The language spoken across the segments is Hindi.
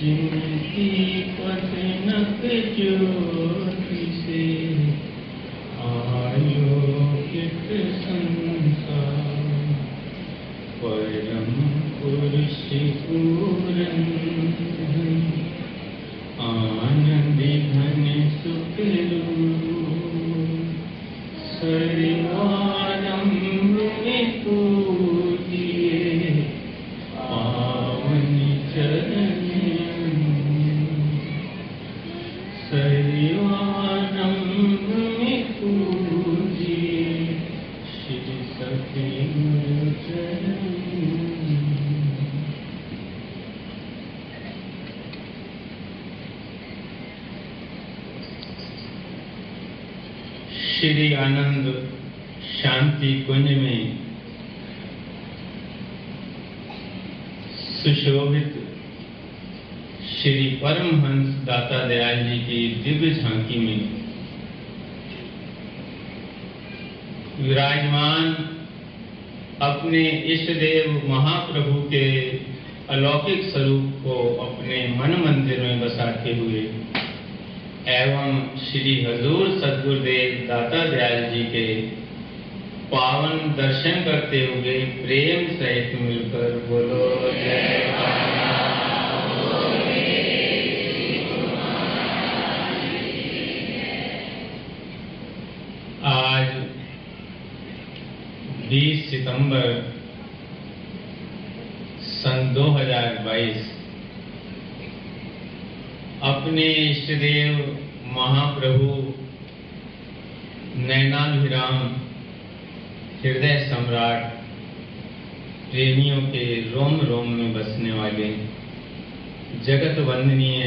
जिनकी पतनक ज्योति से आलोकित संसार परम पुरुष पूरन आनंद घन सुख सर्वारंभ श्री आनंद शांति कुंज में सुशोभित श्री परमहंस दाता दयाल जी की दिव्य झांकी में विराजमान अपने इष्ट देव महाप्रभु के अलौकिक स्वरूप को अपने मन मंदिर में बसाते हुए एवं श्री हजूर सदगुरुदेव दाता दयाल जी के पावन दर्शन करते हुए प्रेम सहित मिलकर बोलो, जय आज 20 सितंबर सन 2022 अपने इष्ट देव महाप्रभु नैनाभिराम हृदय सम्राट प्रेमियों के रोम रोम में बसने वाले जगत वंदनीय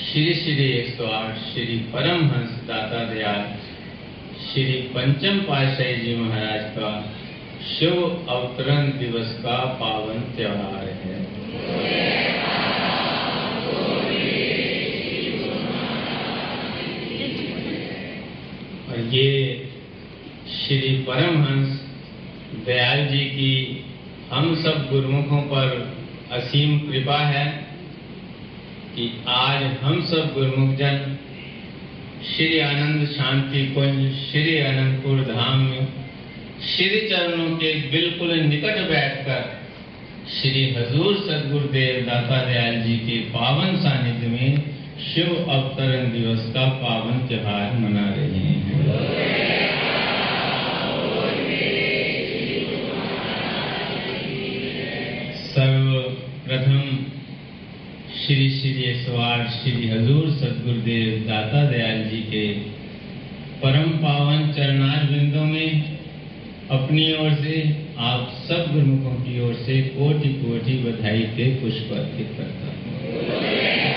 श्री श्री एक सौ आठ श्री परमहंस दाता दयाल श्री पंचम पातशाही जी महाराज का शुभ अवतरण दिवस का पावन त्योहार है और ये श्री परमहंस दयाल जी की हम सब गुरुमुखों पर असीम कृपा है कि आज हम सब गुरुमुख जन श्री आनंद शांति कुंज, श्री अनंतपुर धाम में श्री चरणों के बिल्कुल निकट बैठकर श्री हजूर सदगुरुदेव दाता दयाल जी के पावन सानिध्य में शिव अवतरण दिवस का पावन त्योहार मना रहे हैं। सर्वप्रथम श्री श्री सवार श्री हजूर सदगुरुदेव दाता दयाल जी के परम पावन चरणार बिंदों में अपनी ओर से आप सब गुरुमुखों की ओर से कोटि कोटि बधाई के पुष्प अर्पित करता हूँ।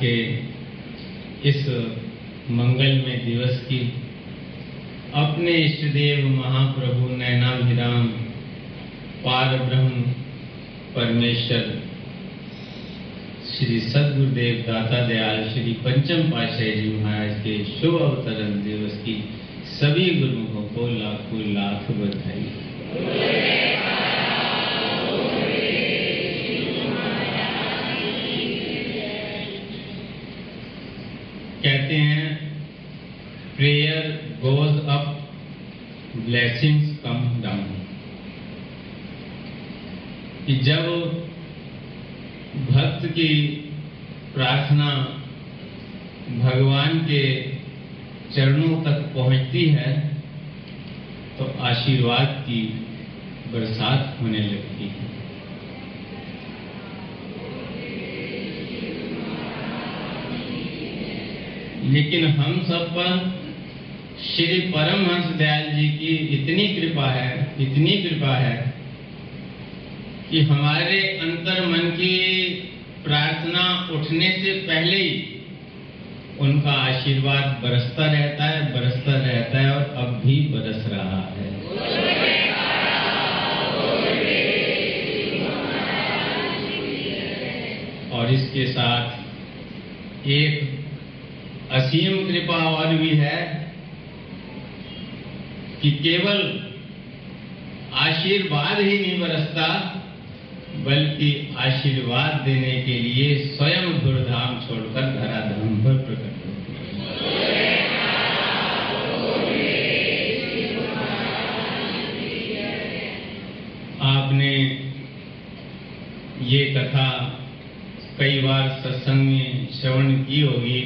के इस मंगलमय दिवस की अपने इष्ट देव महाप्रभु नैनाभिराम पार ब्रह्म परमेश्वर श्री सदगुरुदेव दाता दयाल श्री पंचम पातशाही जी महाराज के शुभ अवतरण दिवस की सभी गुरुओं को लाखों लाख बधाई। ब्लेसिंग्स कम डाउन कि जब भक्त की प्रार्थना भगवान के चरणों तक पहुँचती है तो आशीर्वाद की बरसात होने लगती है लेकिन हम सब पर श्री परमहंस दयाल जी की इतनी कृपा है, इतनी कृपा है कि हमारे अंतर मन की प्रार्थना उठने से पहले ही उनका आशीर्वाद बरसता रहता है, बरसता रहता है और अब भी बरस रहा है। और इसके साथ एक असीम कृपा और भी है कि केवल आशीर्वाद ही नहीं बरसता, बल्कि आशीर्वाद देने के लिए स्वयं धुरधाम छोड़कर धराधाम पर प्रकट होते आपने ये कथा कई बार सत्संग में श्रवण की होगी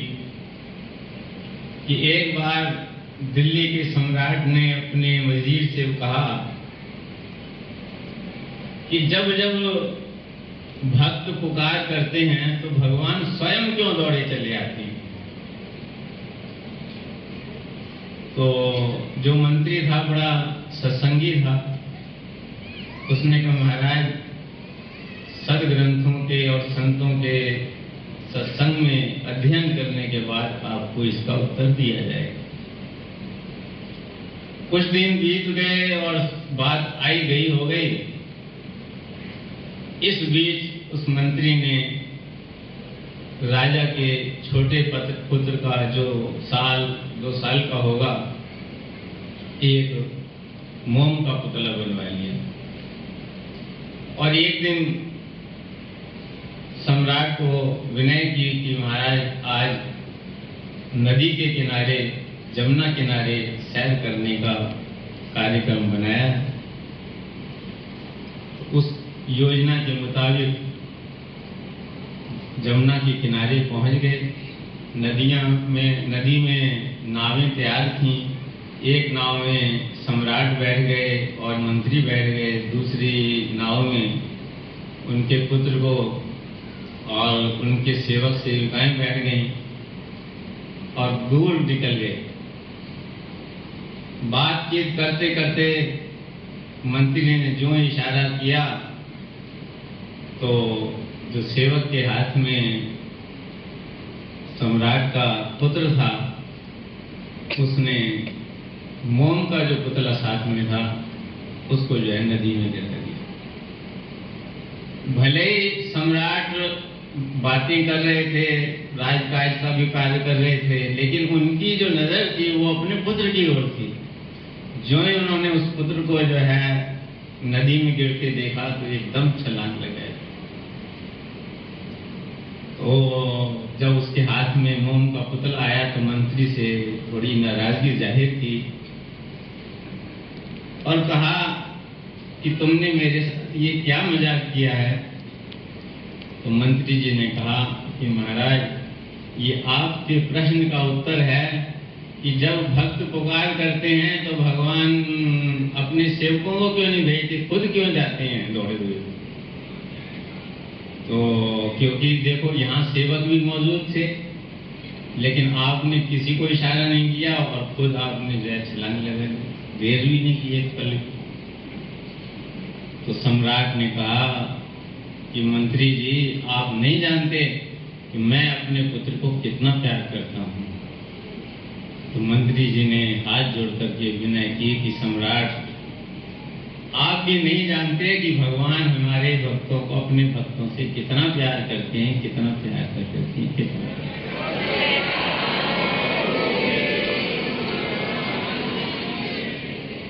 कि एक बार दिल्ली के सम्राट ने अपने वज़ीर से कहा कि जब जब भक्त पुकार करते हैं तो भगवान स्वयं क्यों दौड़े चले आते हैं? तो जो मंत्री था, बड़ा सत्संगी था, उसने कहा, महाराज, सदग्रंथों के और संतों के सत्संग में अध्ययन करने के बाद आपको इसका उत्तर दिया जाएगा। कुछ दिन बीत गए और बात आई गई, हो गई। इस बीच उस मंत्री ने राजा के छोटे पुत्र का जो साल, दो साल का होगा, एक मोम का पुतला बनवा लिया। और एक दिन सम्राट को विनय की, कि महाराज आज नदी के किनारे, जमुना किनारे सैर करने का कार्यक्रम बनाया। उस योजना के मुताबिक जमुना के किनारे पहुँच गए। नदियाँ में, नदी में नावें तैयार थीं। एक नाव में सम्राट बैठ गए और मंत्री बैठ गए। दूसरी नाव में उनके पुत्र को और उनके सेवक सेविकाएँ बैठ गईं और दूर निकल गए। बातचीत करते करते मंत्री ने जो इशारा किया तो जो सेवक के हाथ में सम्राट का पुत्र था, उसने मोम का जो पुतला साथ में था, उसको जो है नदी में गिरा दिया। भले ही सम्राट बातें कर रहे थे, राजकाज का भी कार्य कर रहे थे, लेकिन उनकी जो नज़र थी, वो अपने पुत्र की ओर थी। जो ही उन्होंने उस पुत्र को जो है नदी में गिरते देखा तो एकदम छलांग लगाए तो जब उसके हाथ में मोम का पुतला आया तो मंत्री से थोड़ी नाराज़गी ज़ाहिर की और कहा कि तुमने मेरे साथ ये क्या मज़ाक किया है? तो मंत्री जी ने कहा कि महाराज, ये आपके प्रश्न का उत्तर है कि जब भक्त पुकार करते हैं तो भगवान अपने सेवकों को क्यों नहीं भेजते? खुद क्यों जाते हैं दौड़े हुए? तो क्योंकि देखो, यहाँ सेवक भी मौजूद थे, लेकिन आपने किसी को इशारा नहीं किया और खुद आपने जो है लगा। देर भी नहीं की एक पल। तो सम्राट ने कहा कि, मंत्री जी, आप नहीं जानते कि मैं अपने पुत्र को कितना प्यार करता हूँ। तो मंत्री जी ने हाथ जोड़ करके विनय की कि सम्राट, आप ये नहीं जानते कि भगवान हमारे भक्तों को अपने भक्तों से कितना प्यार करते हैं, कितना प्यार करते हैं कितना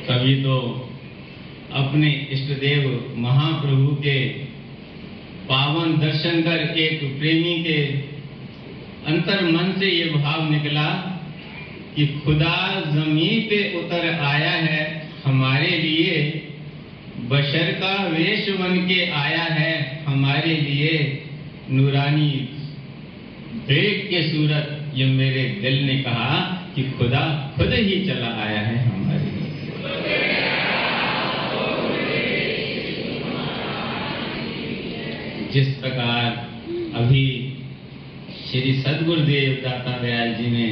कभी तो अपने इष्ट देव महाप्रभु के पावन दर्शन कर एक प्रेमी के अंतर मन से ये भाव निकला कि खुदा ज़मीन पे उतर आया है, हमारे लिए बशर का वेश बन के आया है, हमारे लिए नूरानी देख के सूरत। ये मेरे दिल ने कहा कि खुदा खुद ही चला आया है हमारे लिए। जिस प्रकार अभी श्री सदगुरुदेव दाता दयाल जी ने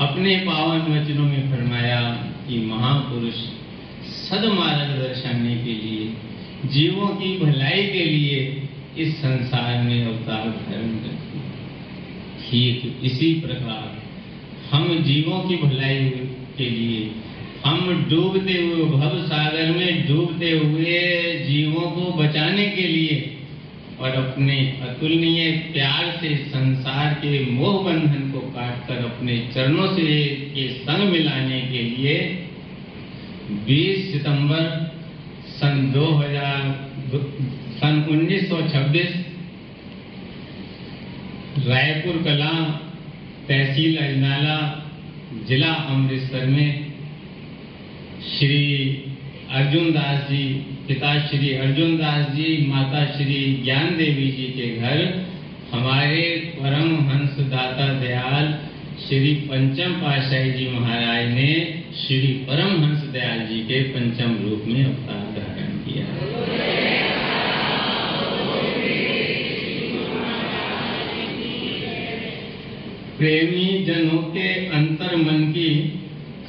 अपने पावन वचनों में फरमाया कि महापुरुष सदमार्ग दर्शाने के लिए, जीवों की भलाई के लिए इस संसार में अवतार धारण करते ठीक इसी प्रकार हम जीवों की भलाई के लिए, हम डूबते हुए, भव सागर में डूबते हुए जीवों को बचाने के लिए और अपने अतुलनीय प्यार से संसार के मोह बंधन को काटकर अपने चरणों से के संग मिलाने के लिए 20 सितंबर सन 2000 सन 1926 रायपुर कला तहसील अजनाला जिला अमृतसर में श्री अर्जुन दास जी पिता श्री अर्जुन दास जी माता श्री ज्ञान देवी जी के घर, हमारे परम हंस दाता दयाल श्री पंचम पाशाही जी महाराज ने श्री परम हंस दयाल जी के पंचम रूप में अवतार धारण किया। प्रेमी जनों के अंतर मन की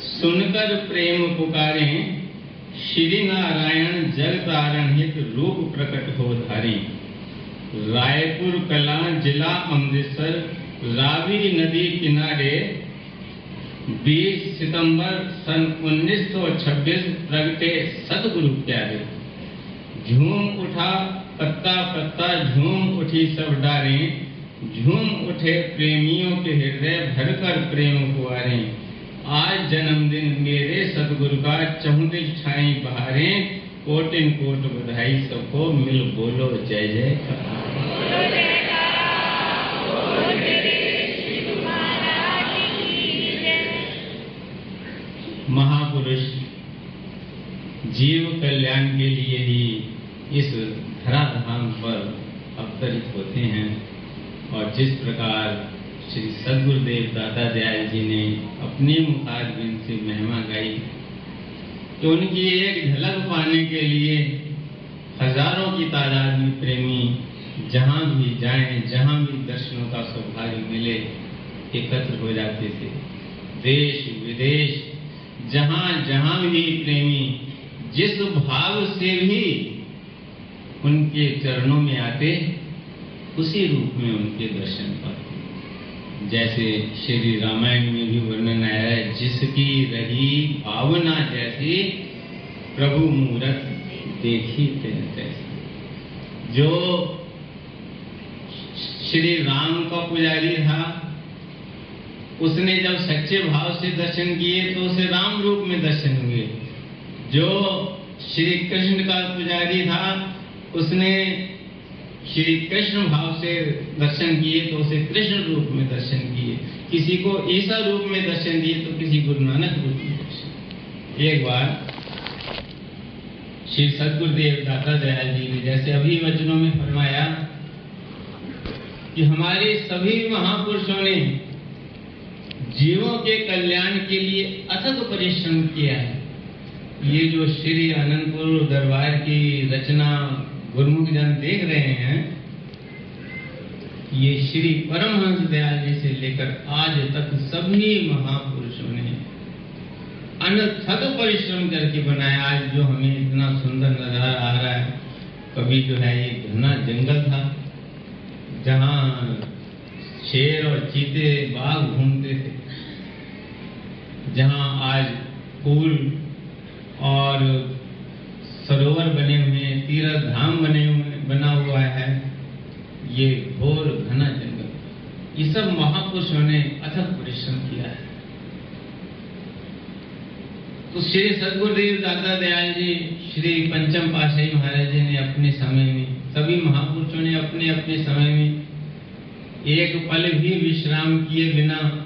सुनकर प्रेम पुकारे श्री नारायण जग तारण हित रूप प्रकट हो धारी। रायपुर, कला जिला, अमृतसर, रावी नदी किनारे 20 सितंबर सन 1926 प्रगटे सतगुरु प्यारे। झूम उठा, पत्ता पत्ता झूम उठी सब डारे। झूम उठे प्रेमियों के हृदय भरकर प्रेम कुआरे। आज जन्मदिन मेरे सदगुरु का चौंतीस ठाई बहारे, कोटिन कोट बधाई सबको, मिल बोलो, जय जय महापुरुष, जीव कल्याण के लिए ही इस धराधाम पर अवतरित होते हैं और जिस प्रकार श्री सदगुरुदेव दादा दयाल जी ने अपने मुखारबिन से महिमा गाई। कि उनकी एक झलक पाने के लिए हज़ारों की तादाद में प्रेमी जहाँ भी जाएँ, जहाँ भी दर्शनों का सौभाग्य मिले, एकत्र हो जाते थे। देश, विदेश, जहाँ जहाँ भी प्रेमी, जिस भाव से भी उनके चरणों में आते, उसी रूप में उनके दर्शन पाते। जैसे श्री रामायण में भी वर्णन आया है, जिसकी रही भावना जैसी प्रभु मूरत देखी तैसे जो श्री राम का पुजारी था, उसने जब सच्चे भाव से दर्शन किए तो उसे राम रूप में दर्शन हुए। जो श्री कृष्ण का पुजारी था, उसने श्री कृष्ण भाव से दर्शन किए तो उसे कृष्ण रूप में दर्शन किए। किसी को ईसा रूप में दर्शन दिए तो किसी गुरु नानक रूप में एक बार श्री सदगुरुदेव दाता दयाल जी ने जैसे अभी वचनों में फरमाया कि हमारे सभी महापुरुषों ने जीवों के कल्याण के लिए अथक परिश्रम किया है। ये जो श्री आनंदपुर दरबार की रचना गुरुमुख जन देख रहे हैं ये श्री परमहंस दयाल जी से लेकर आज तक सभी महापुरुषों ने अनथक परिश्रम करके बनाया। आज जो हमें इतना सुंदर नज़र आ रहा है, कभी जो है ये घना जंगल था, जहाँ शेर और चीते बाघ घूमते थे, जहाँ आज पुल और सरोवर तीर्थ धाम बने हुए बना हुआ है। ये घोर घना जंगल। ये सब महापुरुषों ने अथक परिश्रम किया है। तो श्री सदगुरुदेव दादा दयाल जी, श्री पंचम पाशाही महाराज जी ने अपने समय में, सभी महापुरुषों ने अपने अपने समय में एक पल भी विश्राम किए बिना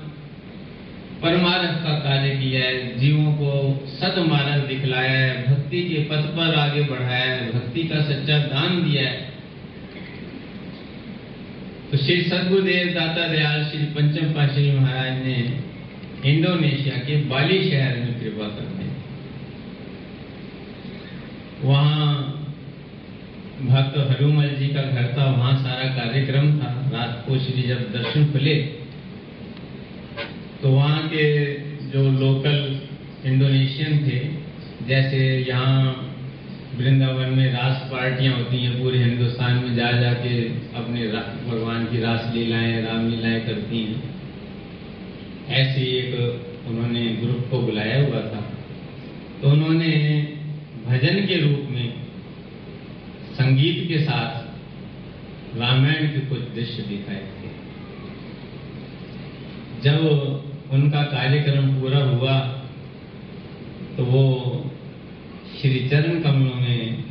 परमार्थ का कार्य किया है, जीवों को सदमार्ग दिखलाया है, भक्ति के पथ पर आगे बढ़ाया है, भक्ति का सच्चा दान दिया है। तो श्री सदगुरुदेव दाता दयाल श्री पंचम पाशाही महाराज ने इंडोनेशिया के बाली शहर में कृपा करते वहाँ भक्त हरुमल जी का घर था, वहाँ सारा कार्यक्रम था। रात को श्री जब दर्शन खुले तो वहाँ के जो लोकल इंडोनेशियन थे, जैसे यहाँ वृंदावन में रास पार्टियाँ होती हैं, पूरे हिंदुस्तान में जा जाके अपने भगवान की रास लीलाएँ रामलीलाएँ करती हैं। ऐसे एक उन्होंने ग्रुप को बुलाया हुआ था। तो उन्होंने भजन के रूप में, संगीत के साथ रामायण के कुछ दृश्य दिखाए थे। जब उनका कार्यक्रम पूरा हुआ तो वो श्री चरण कमलों में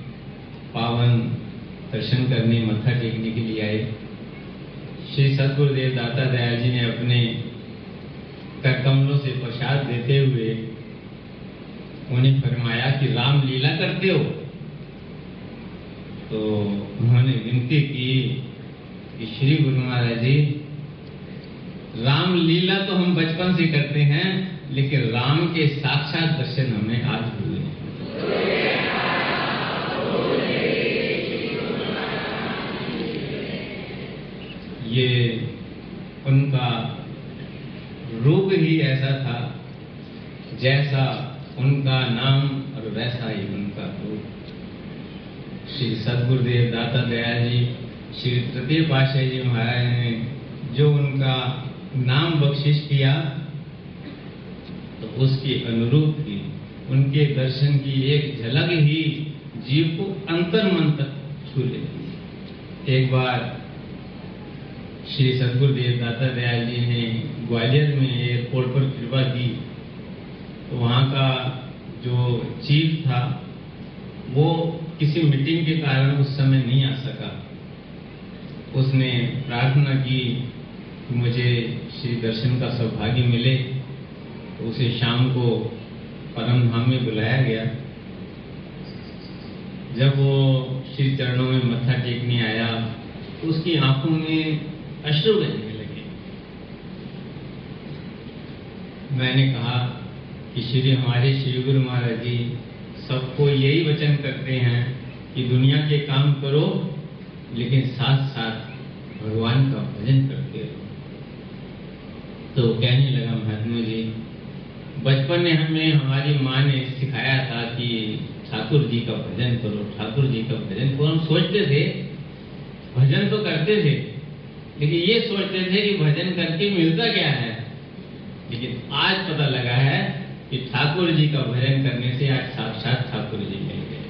पावन दर्शन करने, मत्था टेकने के लिए आए। श्री सदगुरुदेव दाता दयाल जी ने अपने कर कमलों से प्रसाद देते हुए उन्हें फरमाया कि राम लीला करते हो। तो उन्होंने विनती की कि श्री गुरु महाराज जी राम लीला तो हम बचपन से करते हैं, लेकिन राम के साक्षात दर्शन हमें आज हुए ये उनका रूप ही ऐसा था, जैसा उनका नाम और वैसा ही उनका रूप। श्री सदगुरुदेव दाता दयाल जी, श्री तृतीय पाशाह जी महाराज ने जो उनका नाम बख्शिश किया तो उसके अनुरूप ही उनके दर्शन की एक झलक ही जीव को अंतर मन तक छू लेती एक बार श्री सदगुरुदेव दाता दयाल जी ने ग्वालियर में एयरपोर्ट पर कृपा की तो वहाँ का जो चीफ था, वो किसी मीटिंग के कारण उस समय नहीं आ सका। उसने प्रार्थना की कि मुझे श्री दर्शन का सौभाग्य मिले तो उसे शाम को परम धाम में बुलाया गया। जब वो श्री चरणों में मत्था टेकने आया तो उसकी आँखों में अश्रु बहने लगे। मैंने कहा कि श्री हमारे श्री गुरु महाराज जी, सबको यही वचन करते हैं कि दुनिया के काम करो, लेकिन साथ साथ भगवान का भजन रहो तो कहने लगा महात्मा जी, बचपन में हमें हमारी माँ ने सिखाया था कि ठाकुर जी का भजन करो, ठाकुर जी का भजन करो। हम सोचते थे, भजन तो करते थे, लेकिन ये सोचते थे कि भजन करके मिलता क्या है? लेकिन आज पता लगा है कि ठाकुर जी का भजन करने से आज साक्षात ठाकुर जी मिल गए।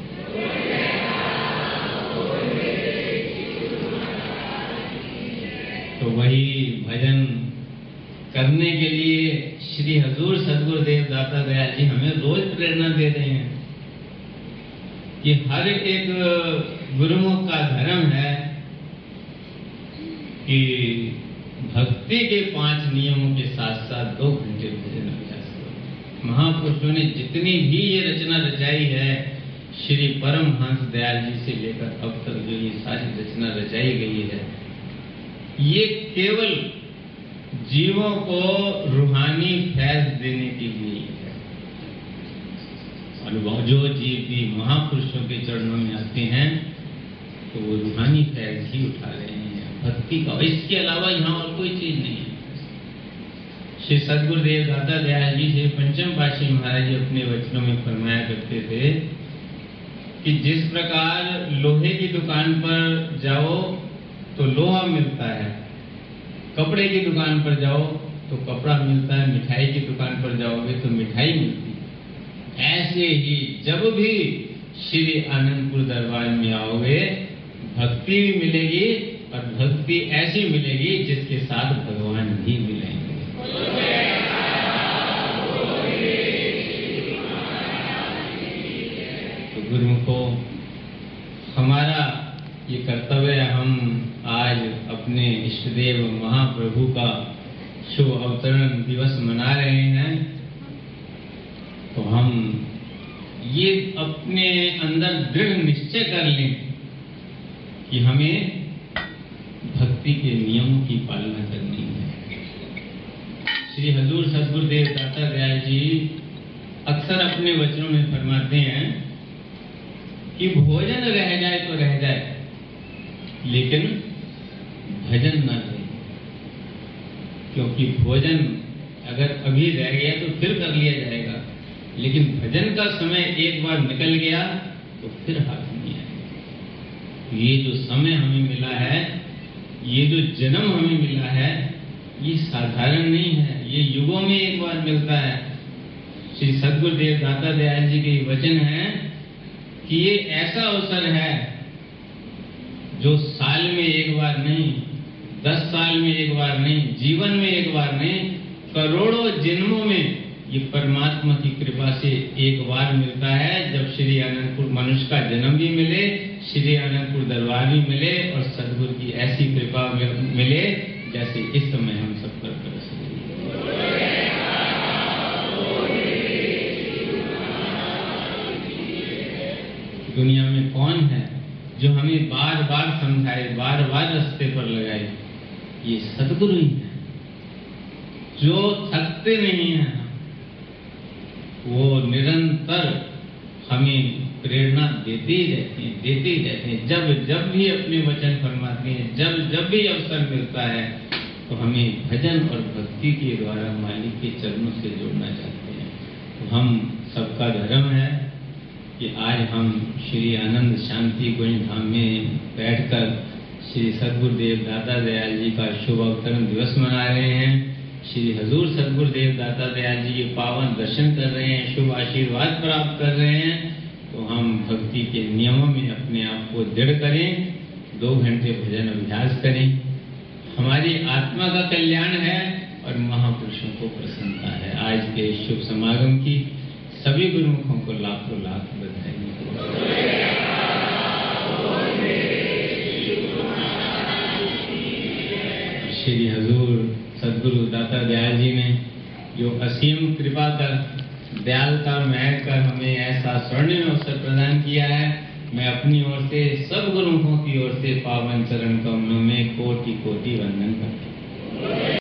तो वही भजन करने के लिए श्री हजूर सदगुरुदेव दाता दयाल जी हमें रोज प्रेरणा दे रहे हैं कि हर एक गुरुमुख का धर्म है कि भक्ति के पाँच नियमों के साथ साथ दो घंटे भजन अभ्यास करो महापुरुषों ने जितनी भी ये रचना रचाई है, श्री परमहंस दयाल जी से लेकर अब तक जो ये सारी रचना रचाई गई है, ये केवल जीवों को रूहानी फैज देने के लिए और जो जीव भी महापुरुषों के चरणों में आते हैं तो वो रूहानी फैज ही उठा रहे हैं। भक्ति का, इसके अलावा यहाँ और कोई चीज़ नहीं है। श्री सदगुरुदेव दादा दयाल जी से पंचम पाशी महाराज जी अपने वचनों में फरमाया करते थे कि जिस प्रकार लोहे की दुकान पर जाओ तो लोहा मिलता है। कपड़े की दुकान पर जाओ तो कपड़ा मिलता है, मिठाई की दुकान पर जाओगे तो मिठाई मिलती है। ऐसे ही जब भी श्री आनंदपुर दरबार में आओगे, भक्ति भी मिलेगी और भक्ति ऐसी मिलेगी जिसके साथ भगवान भी मिलेंगे। तो गुरुमुखों हमारा ये कर्तव्य हम आज अपने इष्टदेव महाप्रभु का शुभ अवतरण दिवस मना रहे हैं। तो हम ये अपने अंदर दृढ़ निश्चय कर लें कि हमें भक्ति के नियमों की पालना करनी है। श्री हजूर सदगुरुदेव दाता दयाल जी अक्सर अपने वचनों में फरमाते हैं कि भोजन रह जाए तो रह जाए, लेकिन भजन न रहे क्योंकि भोजन अगर अभी रह गया तो फिर कर लिया जाएगा। लेकिन भजन का समय एक बार निकल गया तो फिर हाथ नहीं आएगा। ये जो समय हमें मिला है, ये जो जन्म हमें मिला है, ये साधारण नहीं है। ये युगों में एक बार मिलता है। श्री सदगुरुदेव दाता दयाल जी के वचन है कि ये ऐसा अवसर है जो साल में एक बार नहीं दस साल में एक बार नहीं, जीवन में एक बार नहीं, करोड़ों जन्मों में ये परमात्मा की कृपा से एक बार मिलता है। जब श्री आनंदपुर मनुष्य का जन्म भी मिले, श्री आनंदपुर दरबार भी मिले और सदगुरु की ऐसी कृपा मिले जैसे इस समय हम सब पर बरस दुनिया में कौन है जो हमें बार बार समझाए बार बार रस्ते पर लगाए? ये सदगुरु ही है। जो थकते नहीं हैं, वो निरंतर हमें प्रेरणा देते ही रहते हैं, देते ही रहते हैं। जब जब भी अपने वचन फरमाते हैं जब जब भी अवसर मिलता है तो हमें भजन और भक्ति के द्वारा मालिक के चरणों से जोड़ना चाहते हैं। तो हम सबका धर्म है कि आज हम श्री आनंद शांति गुण धाम में बैठकर श्री सदगुरुदेव दादा दयाल जी का शुभ अवतरण दिवस मना रहे हैं। श्री हजूर सदगुरुदेव दाता दयाल जी के पावन दर्शन कर रहे हैं, शुभ आशीर्वाद प्राप्त कर रहे हैं। तो हम भक्ति के नियमों में अपने आप को दृढ़ करें, दो घंटे भजन अभ्यास करें। हमारी आत्मा का कल्याण है और महापुरुषों को प्रसन्नता है। आज के शुभ समागम की सभी गुरुमुखों को लाखों लाख बधाई। श्री हजूर सदगुरु दाता दयाल जी ने जो असीम कृपा कर दयालता मह कर हमें ऐसा स्वर्णिम अवसर प्रदान किया है, मैं अपनी ओर से सब गुरुओं की ओर से पावन चरण कमलों में कोटि कोटि वंदन करता हूँ।